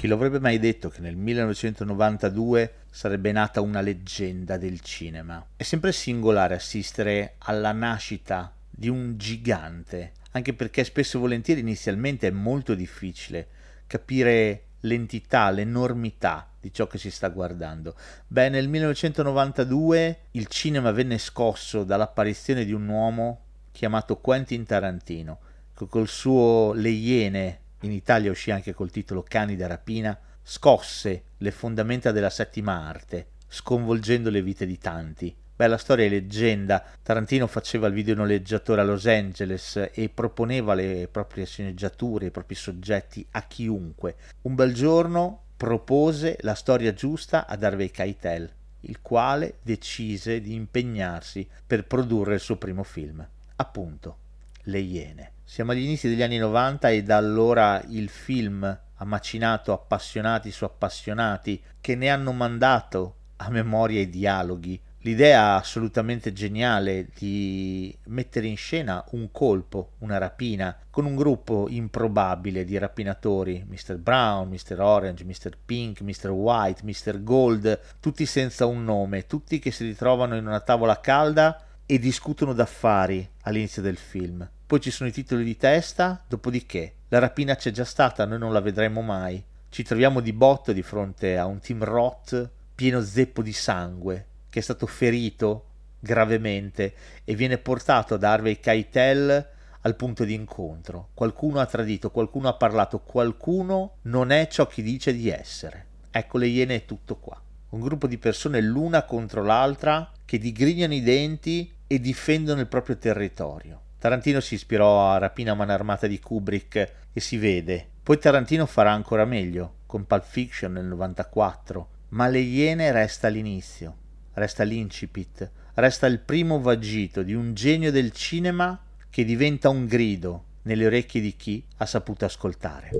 Chi lo avrebbe mai detto che nel 1992 sarebbe nata una leggenda del cinema? È sempre singolare assistere alla nascita di un gigante, anche perché spesso e volentieri inizialmente è molto difficile capire l'entità, l'enormità di ciò che si sta guardando. Beh, nel 1992 il cinema venne scosso dall'apparizione di un uomo chiamato Quentin Tarantino, che col suo Le Iene in Italia uscì anche col titolo Cani da rapina, scosse le fondamenta della settima arte, sconvolgendo le vite di tanti. Beh, la storia è leggenda. Tarantino faceva il videonoleggiatore a Los Angeles e proponeva le proprie sceneggiature, i propri soggetti a chiunque. Un bel giorno propose la storia giusta ad Harvey Keitel, il quale decise di impegnarsi per produrre il suo primo film, appunto Le Iene. Siamo agli inizi degli anni 90 e da allora il film ha macinato appassionati su appassionati che ne hanno mandato a memoria i dialoghi. L'idea assolutamente geniale di mettere in scena un colpo, una rapina, con un gruppo improbabile di rapinatori, Mr. Brown, Mr. Orange, Mr. Pink, Mr. White, Mr. Gold, tutti senza un nome, tutti che si ritrovano in una tavola calda e discutono d'affari all'inizio del film poi ci sono i titoli di testa, dopodiché la rapina c'è già stata, noi non la vedremo mai. Ci troviamo di botto di fronte a un team Roth pieno zeppo di sangue, che è stato ferito gravemente e viene portato da Harvey Keitel al punto di incontro. Qualcuno ha tradito, qualcuno ha parlato, qualcuno non è ciò che dice di essere. Ecco, le Iene è tutto qua. Un gruppo di persone l'una contro l'altra che digrignano i denti e difendono il proprio territorio. Tarantino si ispirò a Rapina a mano armata di Kubrick e si vede. Poi Tarantino farà ancora meglio, con Pulp Fiction nel 94, ma Le Iene resta l'inizio, resta l'incipit, resta il primo vagito di un genio del cinema che diventa un grido nelle orecchie di chi ha saputo ascoltare.